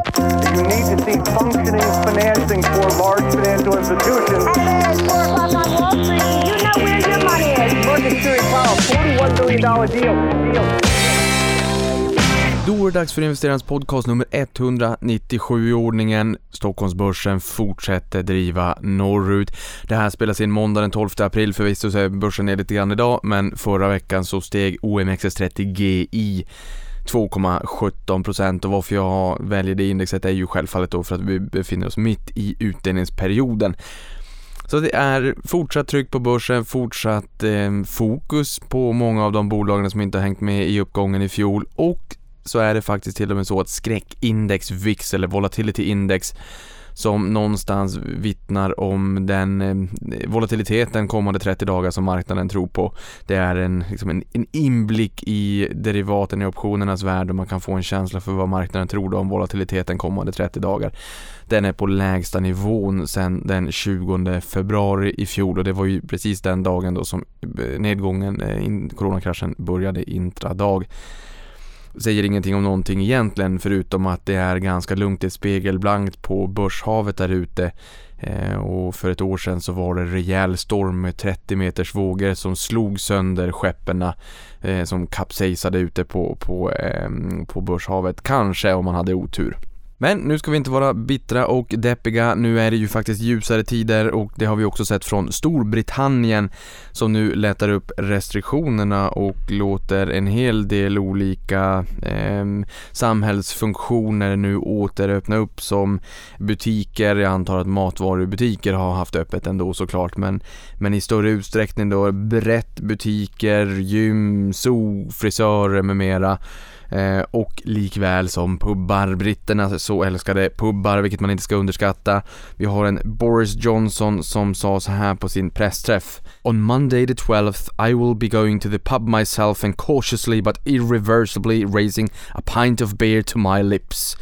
You need to see functioning financing for large financial institutions. At 4 o'clock on Wall Street, you know where your money is. Market Series Powell, $41 billion deal. deal. Då är det dags för investerarens podcast nummer 197 i ordningen. Stockholmsbörsen fortsätter driva norrut. Det här spelas in måndag den 12 april, förvisso så är börsen ner lite grann idag, men förra veckan så steg OMXS30 GI 2,17% och varför jag väljer det indexet är ju självfallet då för att vi befinner oss mitt i utdelningsperioden. Så det är fortsatt tryck på börsen, fortsatt eh, fokus på många av de bolagen som inte har hängt med i uppgången i fjol och så är det faktiskt till och med så att skräckindex VIX eller volatility index som någonstans vittnar om den eh, volatiliteten kommande 30 dagar som marknaden tror på. Det är en, liksom en, en inblick i derivaten i optionernas värld och man kan få en känsla för vad marknaden tror om volatiliteten kommande 30 dagar. Den är på lägsta nivån sedan den 20 februari i fjol och det var ju precis den dagen då som eh, nedgången, eh, coronakraschen började intradag säger ingenting om någonting egentligen förutom att det är ganska lugnt, det är spegelblankt på börshavet där ute eh, och för ett år sedan så var det rejäl storm med 30 meters vågor som slog sönder skeppen eh, som kapsejsade ute på, på, eh, på börshavet, kanske om man hade otur. Men nu ska vi inte vara bittra och deppiga, nu är det ju faktiskt ljusare tider och det har vi också sett från Storbritannien som nu lättar upp restriktionerna och låter en hel del olika eh, samhällsfunktioner nu åter öppna upp som butiker, jag antar att matvarubutiker har haft öppet ändå såklart men, men i större utsträckning då brett butiker, gym, zoo, frisörer med mera. Eh, och likväl som pubbar, britterna så älskade pubbar, vilket man inte ska underskatta. Vi har en Boris Johnson som sa så här på sin pressträff. On Monday the 12th I will be going to the pub myself and cautiously but irreversibly raising a pint of beer to my lips.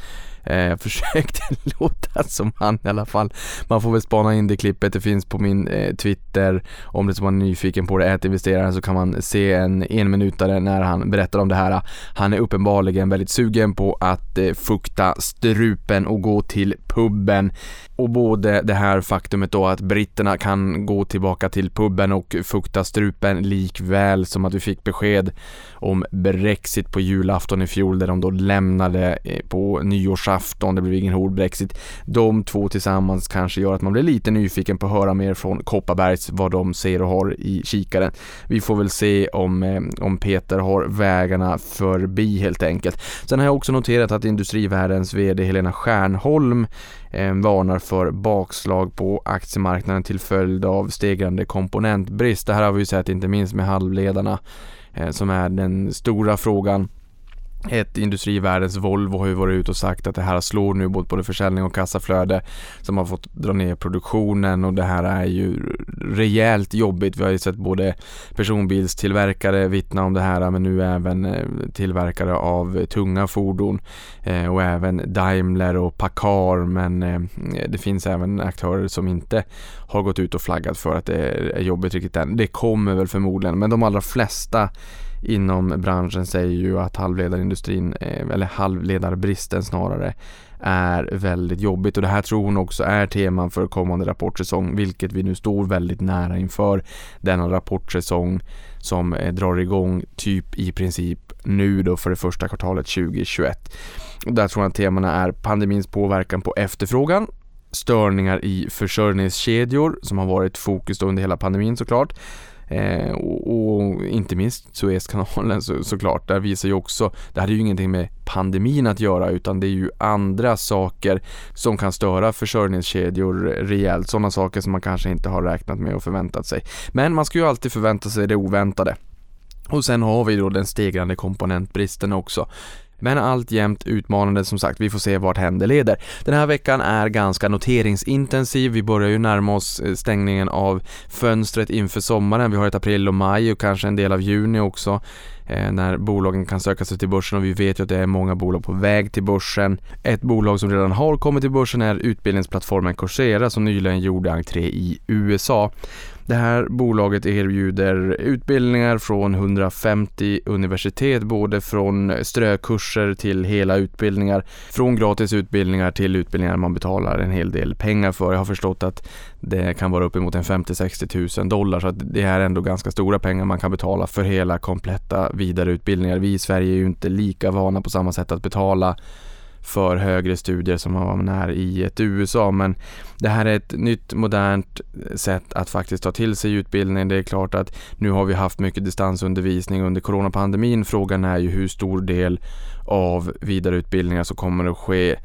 Eh, försökte låta som han i alla fall. Man får väl spana in det klippet, det finns på min eh, Twitter. Om det är som man är nyfiken på det, ät investeraren, så kan man se en enminutare när han berättar om det här. Han är uppenbarligen väldigt sugen på att eh, fukta strupen och gå till puben. Och både det här faktumet då att britterna kan gå tillbaka till puben och fukta strupen likväl som att vi fick besked om Brexit på julafton i fjol där de då lämnade eh, på nyårsafton, det blev ingen hård Brexit. De två tillsammans kanske gör att man blir lite nyfiken på att höra mer från Kopparbergs vad de ser och har i kikaren. Vi får väl se om, eh, om Peter har vägarna förbi helt enkelt. Sen har jag också noterat att Industrivärldens VD Helena Stjärnholm Eh, varnar för bakslag på aktiemarknaden till följd av stegrande komponentbrist. Det här har vi ju sett inte minst med halvledarna eh, som är den stora frågan ett industrivärldens Volvo har ju varit ute och sagt att det här slår nu både på försäljning och kassaflöde som har fått dra ner produktionen och det här är ju rejält jobbigt. Vi har ju sett både personbilstillverkare vittna om det här men nu även eh, tillverkare av tunga fordon eh, och även Daimler och Packard men eh, det finns även aktörer som inte har gått ut och flaggat för att det är jobbigt riktigt än. Det kommer väl förmodligen men de allra flesta inom branschen säger ju att halvledarindustrin, eh, eller halvledarbristen snarare, är väldigt jobbigt och det här tror hon också är teman för kommande rapportsäsong vilket vi nu står väldigt nära inför denna rapportsäsong som eh, drar igång typ i princip nu då för det första kvartalet 2021. Och där tror jag att temana är pandemins påverkan på efterfrågan störningar i försörjningskedjor som har varit fokus under hela pandemin såklart Eh, och, och, inte minst Suezkanalen så, såklart, där visar ju också, det hade ju ingenting med pandemin att göra utan det är ju andra saker som kan störa försörjningskedjor rejält, sådana saker som man kanske inte har räknat med och förväntat sig. Men man ska ju alltid förvänta sig det oväntade. Och sen har vi då den stegrande komponentbristen också. Men alltjämt utmanande som sagt, vi får se vart händer leder. Den här veckan är ganska noteringsintensiv, vi börjar ju närma oss eh, stängningen av fönstret inför sommaren. Vi har ett april och maj och kanske en del av juni också eh, när bolagen kan söka sig till börsen och vi vet ju att det är många bolag på väg till börsen. Ett bolag som redan har kommit till börsen är utbildningsplattformen Coursera som nyligen gjorde entré i USA. Det här bolaget erbjuder utbildningar från 150 universitet, både från strökurser till hela utbildningar, från gratis utbildningar till utbildningar man betalar en hel del pengar för. Jag har förstått att det kan vara uppemot en 50-60 000 dollar så att det är ändå ganska stora pengar man kan betala för hela kompletta vidareutbildningar. Vi i Sverige är ju inte lika vana på samma sätt att betala för högre studier som man är i ett USA. Men det här är ett nytt modernt eh, sätt att faktiskt ta till sig utbildning. Det är klart att nu har vi haft mycket distansundervisning under coronapandemin. Frågan är ju hur stor del av vidareutbildningar som kommer att ske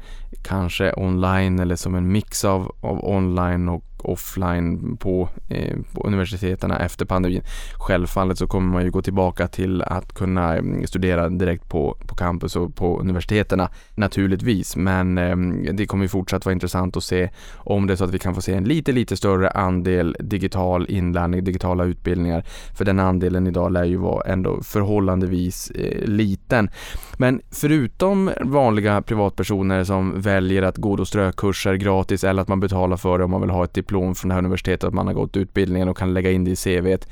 kanske online eller som en mix av, av online och offline på, eh, på universiteten efter pandemin. Självfallet så kommer man ju gå tillbaka till att kunna mm, studera direkt på, på campus och på universiteten naturligtvis. Men eh, det kommer ju fortsatt vara intressant att se om det är så att vi kan få se en lite, lite större andel digital inlärning, digitala utbildningar. För den andelen idag lär ju vara ändå förhållandevis eh, liten. Men förutom vanliga privatpersoner som väljer att gå då strökurser gratis eller att man betalar för det om man vill ha ett diplom från det här universitetet, att man har gått utbildningen och kan lägga in det i CVt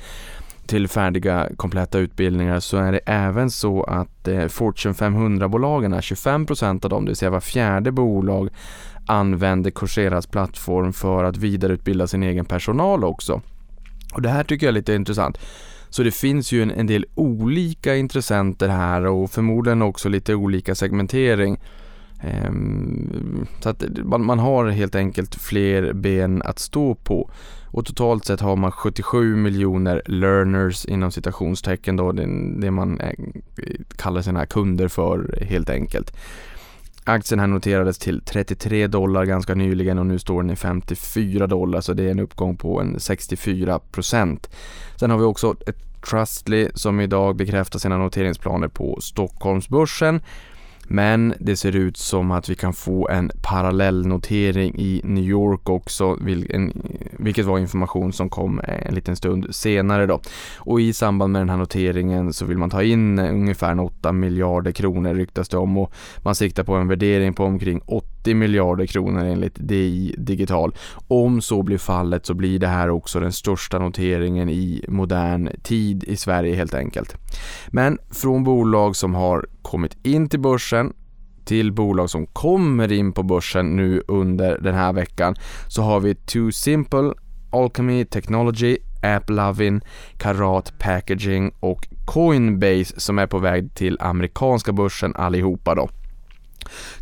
till färdiga kompletta utbildningar så är det även så att eh, Fortune 500-bolagen, 25% av dem, det vill säga var fjärde bolag använder Courseras plattform för att vidareutbilda sin egen personal också. Och det här tycker jag är lite intressant. Så det finns ju en, en del olika intressenter här och förmodligen också lite olika segmentering. Ehm, så att man, har helt enkelt fler ben att stå på. Och totalt sett har man 77 miljoner learners inom citationstecken då, det, man eh, kallar sina kunder för helt enkelt. Aktien här noterades till 33 dollar ganska nyligen och nu står den i 54 dollar så det är en uppgång på en 64 procent. Sen har vi också ett Trustly som idag bekräftar sina noteringsplaner på Stockholmsbörsen. Men det ser ut som att vi kan få en parallellnotering i New York också, vilket var information som kom eh, en liten stund senare då. Och i samband med den här noteringen så vill man ta in eh, ungefär 8 miljarder kronor ryktas det om och man siktar på en värdering på omkring 80 miljarder kronor enligt DI Digital. Om så blir fallet så blir det här också den största noteringen i modern tid i Sverige helt enkelt. Men från bolag som har kommit in till börsen till bolag som kommer in på börsen nu under den här veckan så har vi Too Simple, Alchemy Technology, AppLovin, Karat Packaging och Coinbase som är på väg till amerikanska börsen allihopa då.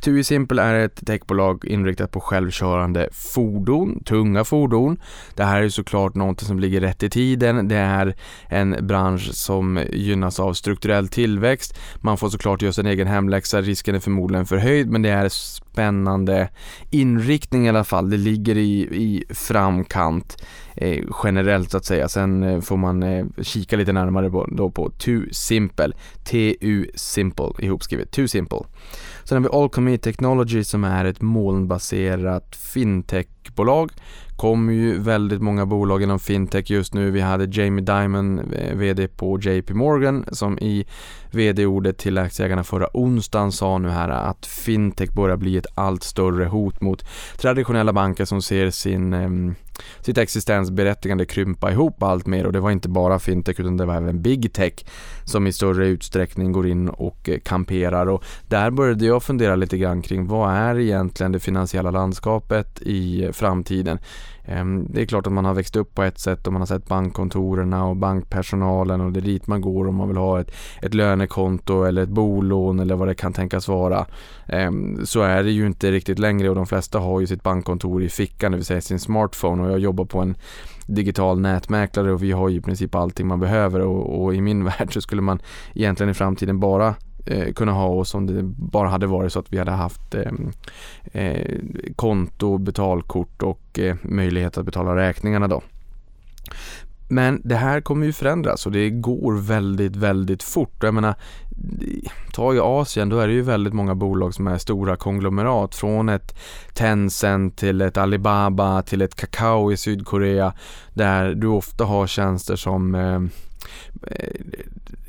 TUI Simple är ett techbolag inriktat på självkörande fordon, tunga fordon. Det här är såklart något som ligger rätt i tiden. Det är en bransch som gynnas av strukturell tillväxt. Man får såklart göra sin egen hemläxa, risken är förmodligen förhöjd men det är spännande inriktning i alla fall. Det ligger i, i framkant eh, generellt så att säga. Sen eh, får man eh, kika lite närmare på, då på Too Simple, TU Simple ihopskrivet, Too Simple. Sen har vi Alchemy Technology som är ett molnbaserat techbolag kommer ju väldigt många bolag inom fintech just nu. Vi hade Jamie Dimon, eh, VD på JP Morgan, som i VD-ordet till aktieägarna förra onsdagen sa nu här att fintech börjar bli ett allt större hot mot traditionella banker som ser sin eh, sitt existensberättigande krympa ihop allt mer och det var inte bara fintech utan det var även big tech som i större utsträckning går in och eh, kamperar och där började jag fundera lite grann kring vad är egentligen det finansiella landskapet i eh, framtiden? Ehm, det är klart att man har växt upp på ett sätt och man har sett bankkontoren och bankpersonalen och det är dit man går om man vill ha ett, ett lönekonto eller ett bolån eller vad det kan tänkas vara. Ehm, så är det ju inte riktigt längre och de flesta har ju sitt bankkontor i fickan, det vill säga sin smartphone och jag jobbar på en digital nätmäklare och vi har ju i princip allting man behöver och, och i min värld så skulle man egentligen i framtiden bara eh, kunna ha oss om det bara hade varit så att vi hade haft eh, eh, konto, betalkort och eh, möjlighet att betala räkningarna då. Men det här kommer ju förändras och det går väldigt, väldigt fort. Jag menar, ta i Asien, då är det ju väldigt många bolag som är stora konglomerat. Från ett Tencent till ett Alibaba till ett Kakao i Sydkorea. Där du ofta har tjänster som eh, Eh,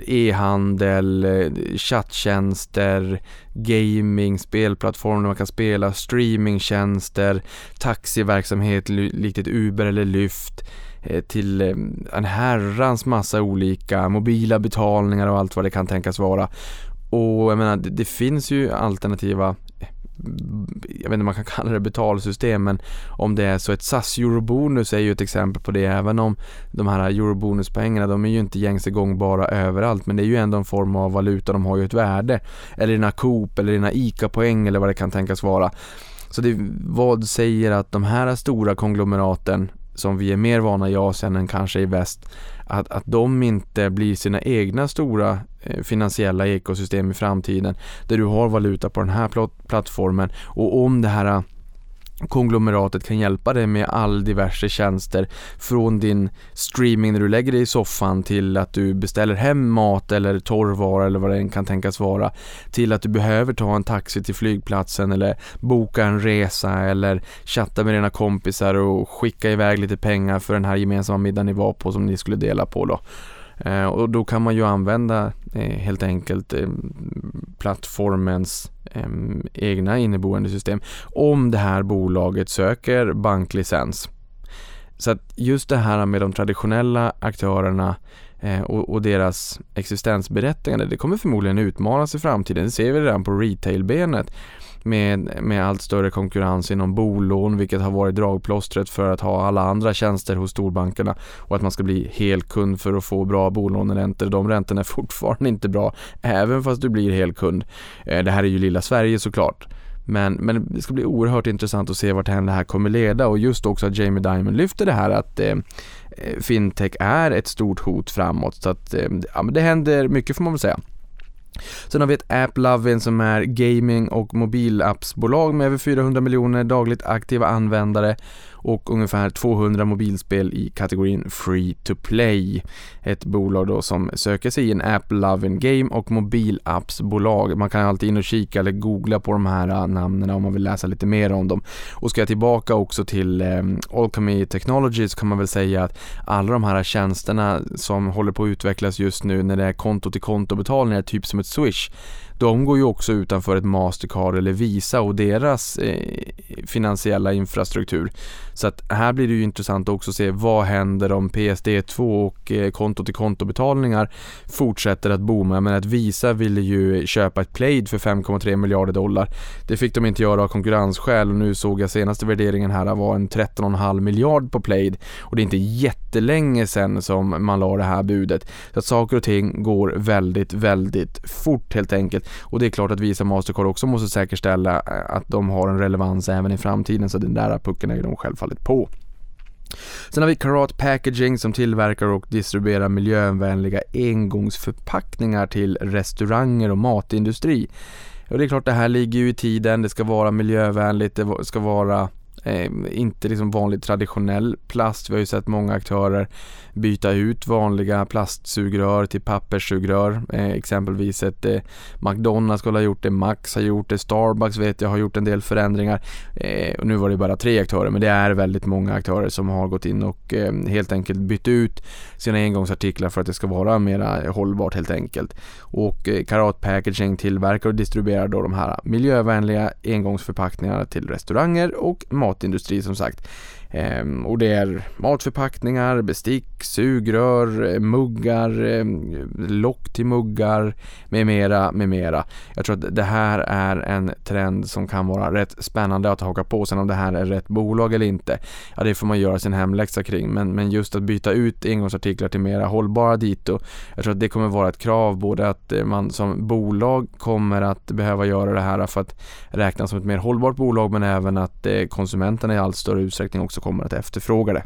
e-handel, eh, chatttjänster, gaming, spelplattformar man kan spela, streamingtjänster, taxiverksamhet likt ett Uber eller Lyft, eh, till en herrans massa olika mobila betalningar och allt vad det kan tänkas vara. Och jag menar, det finns ju alternativa jag vet inte om man kan kalla det betalsystem men om det är så ett SAS eurobonus är ju ett exempel på det. Även om de här eurobonuspengarna de är ju inte gängse gångbara överallt men det är ju ändå en form av valuta, de har ju ett värde. Eller dina Coop eller dina ICA-poäng eller vad det kan tänkas vara. Så det, vad säger att de här stora konglomeraten som vi är mer vana i Asien än kanske i väst att, att de inte blir sina egna stora eh, finansiella ekosystem i framtiden där du har valuta på den här plattformen. Och om det här konglomeratet kan hjälpa dig med all diverse tjänster från din streaming när du lägger dig i soffan till att du beställer hem mat eller torrvara eller vad det än kan tänkas vara till att du behöver ta en taxi till flygplatsen eller boka en resa eller chatta med dina kompisar och skicka iväg lite pengar för den här gemensamma middagen ni var på som ni skulle dela på då. Eh, och då kan man ju använda eh, helt enkelt eh, plattformens ehm, egna inneboende system om det här bolaget söker banklicens. Så att just det här med de traditionella aktörerna eh, och, och, deras existensberättigande, det kommer förmodligen utmanas i framtiden. Det ser vi redan på retailbenet med, med allt större konkurrens inom bolån vilket har varit dragplåstret för att ha alla andra tjänster hos storbankerna och att man ska bli helkund för att få bra bolåneräntor. De räntorna är fortfarande inte bra även fast du blir helkund. Eh, det här är ju lilla Sverige såklart. Men, men det ska bli oerhört intressant att se vart det här kommer leda och just också att Jamie Dimon lyfter det här att eh, eh, fintech är ett stort hot framåt. Så att eh, ja, men det händer mycket får man väl säga. Sen har vi ett AppLovin som är gaming och mobilappsbolag med över 400 miljoner dagligt aktiva användare och ungefär 200 mobilspel i kategorin Free to Play. Ett bolag då som söker sig i en App Loving Game och mobilappsbolag. Man kan alltid in och kika eller googla på de här äh, namnen om man vill läsa lite mer om dem. Och ska jag tillbaka också till eh, Alchemy Technologies kan man väl säga att alla de här tjänsterna som håller på att utvecklas just nu när det är konto till konto betalningar, typ som ett Swish de går ju också utanför ett Mastercard eller Visa och deras eh, finansiella infrastruktur. Så att här blir det ju intressant också att se vad händer om PSD2 och eh, konto till kontobetalningar fortsätter att booma. Men att Visa ville ju köpa ett Plaid för 5,3 miljarder dollar. Det fick de inte göra av konkurrensskäl och nu såg jag senaste värderingen här var en 13,5 miljard på Plaid och det är inte jättelänge sedan som man la det här budet. Så att saker och ting går väldigt, väldigt fort helt enkelt. Och det är klart att Visa Mastercard också måste säkerställa eh, att de har en relevans även i framtiden så den där pucken är de självfallet på. Sen har vi Karat Packaging som tillverkar och distribuerar miljövänliga engångsförpackningar till restauranger och matindustri. Och det är klart det här ligger ju i tiden, det ska vara miljövänligt, det ska vara eh, inte liksom vanlig traditionell plast. Vi har ju sett många aktörer byta ut vanliga plastsugrör till papperssugrör. Eh, exempelvis ett eh, McDonalds skulle ha gjort det, Max har gjort det, Starbucks vet jag har gjort en del förändringar. Eh, och nu var det bara tre aktörer men det är väldigt många aktörer som har gått in och eh, helt enkelt bytt ut sina engångsartiklar för att det ska vara mera hållbart helt enkelt. Och eh, Karat Packaging tillverkar och distribuerar då de här miljövänliga engångsförpackningarna till restauranger och matindustri som sagt. Ehm, och det är matförpackningar, bestick, sugrör, eh, muggar, eh, lock till muggar med mera, med mera. Jag tror att det här är en trend som kan vara rätt spännande att haka på. Sen om det här är rätt bolag eller inte, ja det får man göra sin hemläxa kring. Men, men just att byta ut engångsartiklar till mera hållbara dito, jag tror att det kommer vara ett krav både att eh, man som bolag kommer att behöva göra det här för att räknas som ett mer hållbart bolag men även att konsumenterna i allt större utsträckning också kommer att efterfråga det.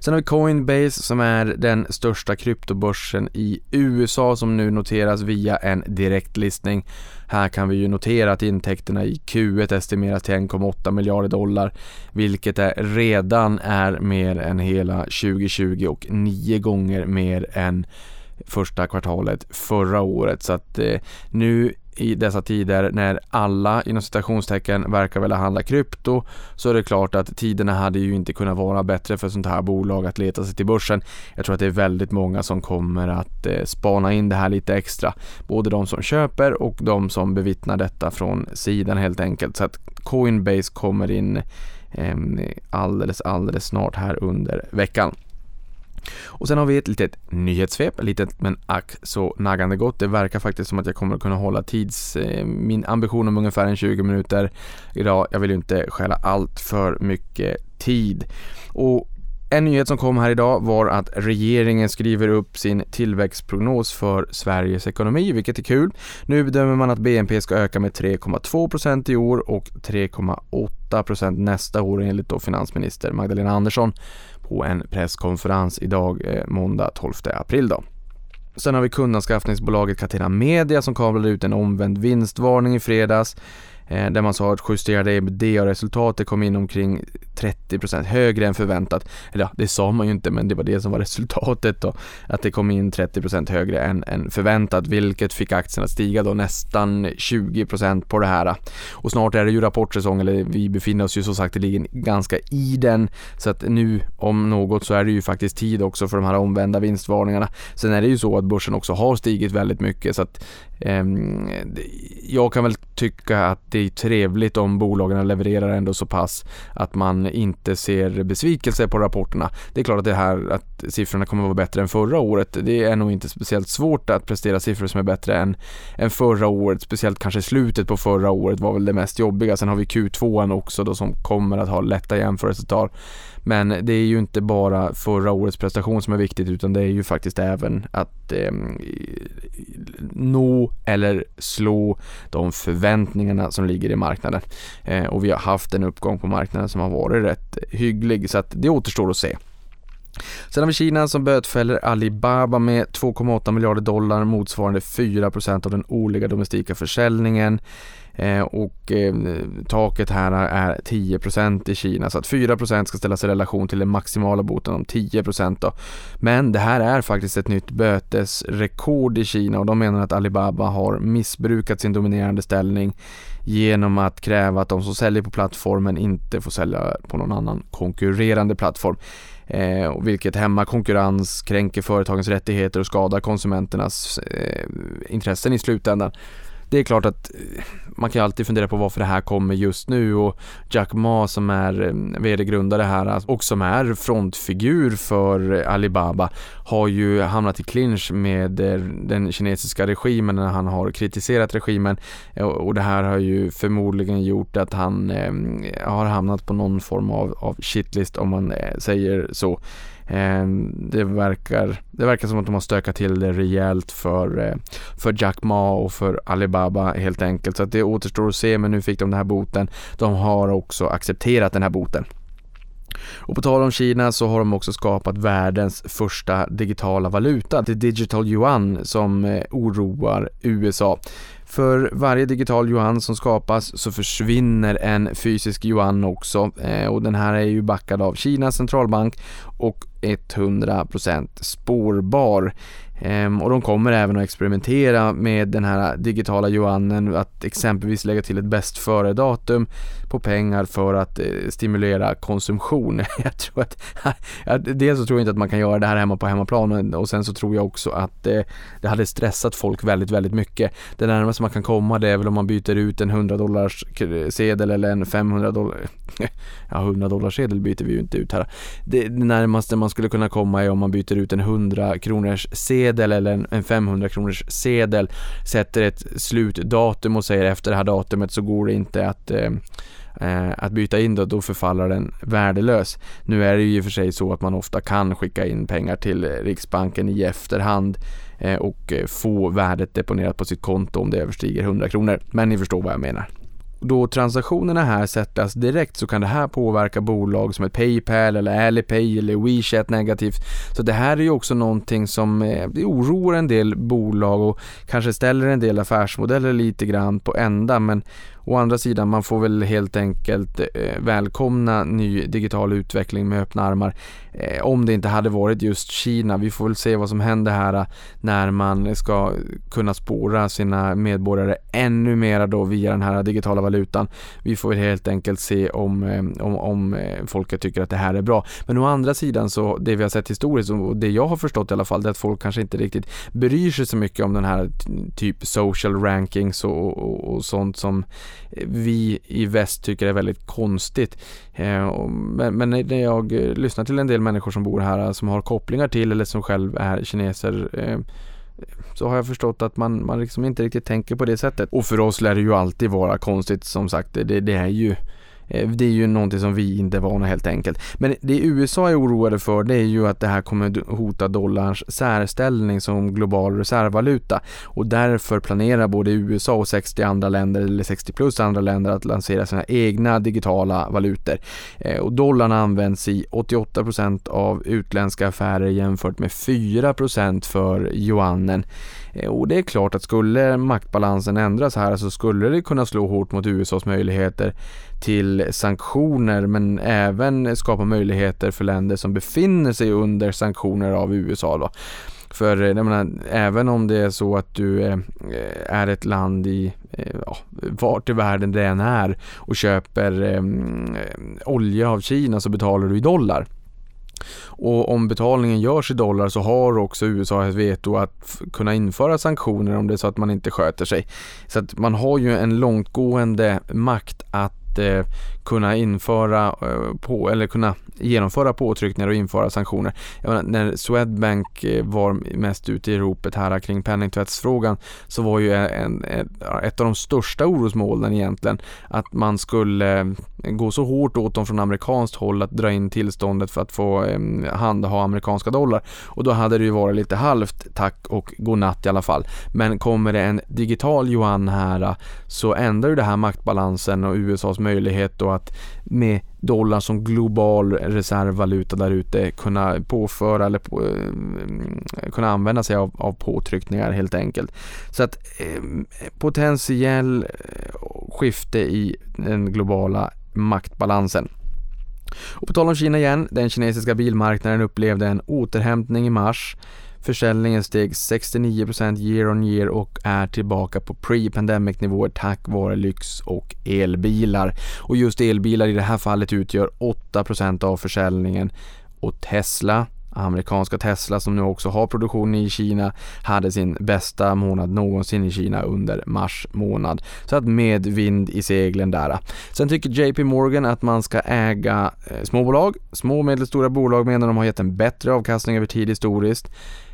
Sen har vi Coinbase som är den största kryptobörsen i USA som nu noteras via en direktlistning. Här kan vi ju notera att intäkterna i Q1 estimeras till 1,8 miljarder dollar vilket är, redan är mer än hela 2020 och nio gånger mer än första kvartalet förra året. Så att eh, nu i dessa tider när alla inom citationstecken verkar vilja handla krypto så är det klart att tiderna hade ju inte kunnat vara bättre för sånt här bolag att leta sig till börsen. Jag tror att det är väldigt många som kommer att eh, spana in det här lite extra. Både de som köper och de som bevittnar detta från sidan helt enkelt. Så att Coinbase kommer in ehm, alldeles, alldeles snart här under veckan. Och sen har vi ett litet nyhetssvep, litet men ack så naggande gott. Det verkar faktiskt som att jag kommer att kunna hålla tids, eh, min ambition om ungefär en 20 minuter idag. Jag vill ju inte stjäla allt för mycket tid. Och en nyhet som kom här idag var att regeringen skriver upp sin tillväxtprognos för Sveriges ekonomi, vilket är kul. Nu bedömer man att BNP ska öka med 3,2% i år och 3,8% nästa år enligt då finansminister Magdalena Andersson på en presskonferens idag, eh, måndag 12 april. Då. Sen har vi kundanskaffningsbolaget Catena Media som kablade ut en omvänd vinstvarning i fredags Eh, där man sa att justerade ebitda-resultatet kom in omkring 30% högre än förväntat. Eller ja, det sa man ju inte men det var det som var resultatet då. Att det kom in 30% högre än, än förväntat vilket fick aktien att stiga då nästan 20% på det här. Och snart är det ju rapportsäsong eller vi befinner oss ju som sagt ganska i den. Så att nu om något så är det ju faktiskt tid också för de här omvända vinstvarningarna. Sen är det ju så att börsen också har stigit väldigt mycket så att Ehm, jag kan väl tycka att det är trevligt om bolagen levererar ändå så pass att man inte ser besvikelse på rapporterna. Det är klart att det här att siffrorna kommer att vara bättre än förra året. Det är nog inte speciellt svårt att prestera siffror som är bättre än, än förra året. Speciellt kanske slutet på förra året var väl det mest jobbiga. Sen har vi Q2 också då som kommer att ha lätta jämförelsetal. Men det är ju inte bara förra årets prestation som är viktigt utan det är ju faktiskt även att eh, nå eller slå de förväntningarna som ligger i marknaden. Eh, och vi har haft en uppgång på marknaden som har varit rätt hygglig så att det återstår att se. Sen har vi Kina som bötfäller Alibaba med 2,8 miljarder dollar motsvarande 4% av den årliga domestika försäljningen. Eh, och eh, taket här är 10% i Kina så att 4% ska ställas i relation till den maximala boten om 10% då. Men det här är faktiskt ett nytt bötesrekord i Kina och de menar att Alibaba har missbrukat sin dominerande ställning genom att kräva att de som säljer på plattformen inte får sälja på någon annan konkurrerande plattform. Eh, vilket hämmar konkurrens, kränker företagens rättigheter och skadar konsumenternas eh, intressen i slutändan det är klart att eh, man kan ju alltid fundera på varför det här kommer just nu och Jack Ma som är eh, vd-grundare här alltså, och som är frontfigur för eh, Alibaba har ju hamnat i clinch med den kinesiska regimen när han har kritiserat regimen och det här har ju förmodligen gjort att han har hamnat på någon form av, av shitlist om man säger så. Ehm, det verkar, det verkar som att de har stökat till det rejält för, eh, för Jack Ma och för Alibaba helt enkelt. Så att det återstår att se men nu fick de den här boten. De har också accepterat den här boten. Och på tal om Kina så har de också skapat världens första digitala valuta, the digital yuan, som eh, oroar USA. För varje digital yuan som skapas så försvinner en fysisk yuan också eh, och den här är ju backad av Kinas centralbank och 100% spårbar. Ehm, och de kommer även att experimentera med den här digitala yuanen, att exempelvis lägga till ett bäst före-datum på pengar för att eh, stimulera konsumtion. jag tror att, dels så tror jag inte att man kan göra det här hemma på hemmaplan och sen så tror jag också att eh, det hade stressat folk väldigt, väldigt mycket. Det närmaste man kan komma det är väl om man byter ut en 100 dollars sedel eller en 500 dollar, ja 100 dollars sedel byter vi ju inte ut här. Det närmaste man man skulle kunna komma är om man byter ut en 100 kronors sedel eller en 500 kronors sedel, sätter ett slutdatum och säger efter det här datumet så går det inte att eh, eh, att byta in då, då förfaller den värdelös. Nu är det ju i och för sig så att man ofta kan skicka in pengar till Riksbanken i efterhand eh, och få värdet deponerat på sitt konto om det överstiger 100 kronor. Men ni förstår vad jag menar då transaktionerna här sättas direkt så kan det här påverka bolag som ett Paypal eller Alipay eller WeChat negativt. Så det här är ju också någonting som eh, oroar en del bolag och kanske ställer en del affärsmodeller lite grann på ända men Å andra sidan, man får väl helt enkelt eh, välkomna ny digital utveckling med öppna armar. Eh, om det inte hade varit just Kina. Vi får väl se vad som händer här eh, när man ska kunna spåra sina medborgare ännu mera då via den här digitala valutan. Vi får väl helt enkelt se om, eh, om, om eh, folket tycker att det här är bra. Men å andra sidan så det vi har sett historiskt och det jag har förstått i alla fall det är att folk kanske inte riktigt bryr sig så mycket om den här typ social rankings och, och, och sånt som eh, vi i väst tycker är väldigt konstigt. Men, men när jag lyssnar till en del människor som bor här som har kopplingar till eller som själv är kineser eh, så har jag förstått att man, man liksom inte riktigt tänker på det sättet. Och för oss lär det ju alltid vara konstigt som sagt. Det, det är ju Eh, det är ju någonting som vi inte är vana helt enkelt. Men det USA är oroade för det är ju att det här kommer hota dollarns särställning som global reservvaluta och därför planerar både USA och 60 andra länder eller 60 plus andra länder att lansera sina egna digitala valutor. Eh, och dollarn används i 88% av utländska affärer jämfört med 4% för yuanen. Eh, och det är klart att skulle maktbalansen ändras här så skulle det kunna slå hårt mot USAs möjligheter till sanktioner men även skapa möjligheter för länder som befinner sig under sanktioner av USA. Då. För eh, jag menar, även om det är så att du eh, eh är ett land i eh, ja, vart i världen det än är och köper eh, olja av Kina så betalar du i dollar. Och om betalningen görs i dollar så har också USA ett veto att kunna införa sanktioner om det är så att man inte sköter sig. Så att man har ju en långtgående makt att eh, kunna införa eh, på, eller kunna genomföra påtryckningar och införa sanktioner. Menar, när Swedbank eh, var mest ute i ropet här kring penningtvättsfrågan så var ju en, ett av de största orosmolnen egentligen att man skulle eh, gå så hårt åt dem från amerikanskt håll att dra in tillståndet för att få handha amerikanska dollar och då hade det ju varit lite halvt tack och godnatt i alla fall. Men kommer det en digital yuan här så ändrar ju det här maktbalansen och USAs möjlighet då att med dollarn som global reservvaluta där ute kunna påföra eller på, eh, kunna använda sig av, av påtryckningar helt enkelt. Så att eh, potentiell eh, skifte i den globala maktbalansen. Och på tal om Kina igen, den kinesiska bilmarknaden upplevde en återhämtning i mars Försäljningen steg 69% year on year och är tillbaka på pre-pandemic nivåer tack vare lyx och elbilar. Och just elbilar i det här fallet utgör 8% av försäljningen och Tesla Amerikanska Tesla som nu också har produktion i Kina hade sin bästa månad någonsin i Kina under mars månad. Så att med vind i seglen där. Sen tycker JP Morgan att man ska äga eh, småbolag. Små och medelstora bolag menar de har gett en bättre avkastning över tid historiskt.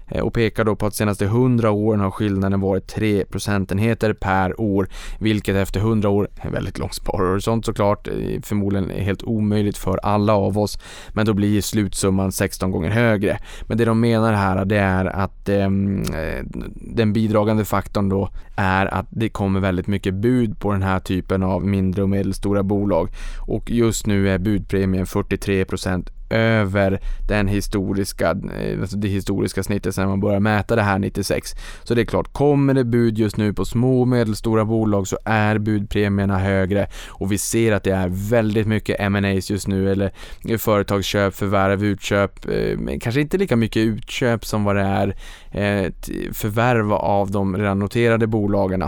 Eh, och pekar då på att senaste 100 åren har skillnaden varit 3 procentenheter per år, vilket efter 100 år, en väldigt lång sparhorisont såklart, eh, förmodligen är helt omöjligt för alla av oss, men då blir slutsumman 16 gånger högre. Men det de menar här det är att ehm, eh, den bidragande faktorn då är att det kommer väldigt mycket bud på den här typen av mindre och medelstora bolag och just nu är budpremien 43 procent över den historiska, eh, alltså det historiska snittet sen man började mäta det här 96. Så det är klart, kommer det bud just nu på små och medelstora bolag så är budpremierna högre och vi ser att det är väldigt mycket M&As just nu eller företagsköp, förvärv, utköp, eh, kanske inte lika mycket utköp som vad det är eh, förvärv av de redan noterade bolagen.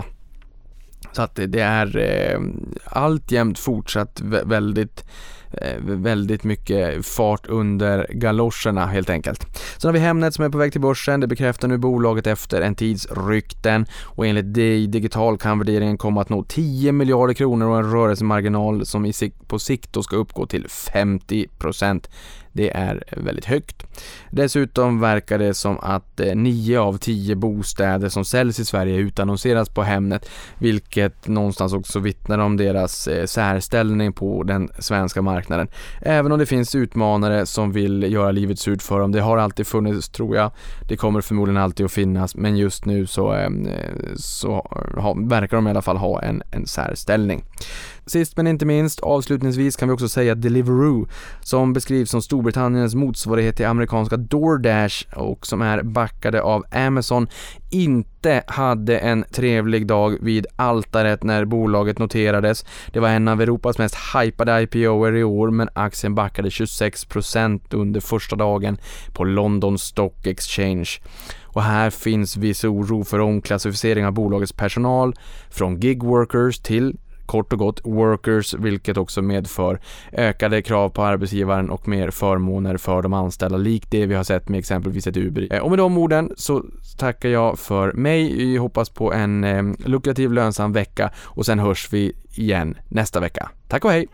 Så att det är eh, alltjämt fortsatt väldigt Eh, Eh, väldigt mycket fart under galoscherna helt enkelt. Sen har vi Hemnet som är på väg till börsen. Det bekräftar nu bolaget efter en tids rykten och enligt DI Digital kan värderingen komma att nå 10 miljarder kronor och en rörelsemarginal som på sikt då ska uppgå till 50 procent. Det är väldigt högt. Dessutom verkar det som att eh, 9 av 10 bostäder som säljs i Sverige utannonseras på Hemnet, vilket någonstans också vittnar om deras eh, särställning på den svenska marknaden. Även om det finns utmanare som vill göra livet surt för dem. Det har alltid funnits, tror jag. Det kommer förmodligen alltid att finnas, men just nu så, eh, så verkar de i alla fall ha en, en särställning. Sist men inte minst, avslutningsvis kan vi också säga att Deliveroo, som beskrivs som Storbritanniens motsvarighet till amerikanska DoorDash och som är backade av Amazon, inte hade en trevlig dag vid altaret när bolaget noterades. Det var en av Europas mest hypade IPOer i år, men aktien backade 26% under första dagen på London Stock Exchange. Och här finns viss oro för omklassificering av bolagets personal från gig workers till kort och gott workers, vilket också medför ökade krav på arbetsgivaren och mer förmåner för de anställda, likt det vi har sett med exempelvis ett Uber. Och med de orden så tackar jag för mig. Vi hoppas på en eh, lukrativ lönsam vecka och sen hörs vi igen nästa vecka. Tack och hej!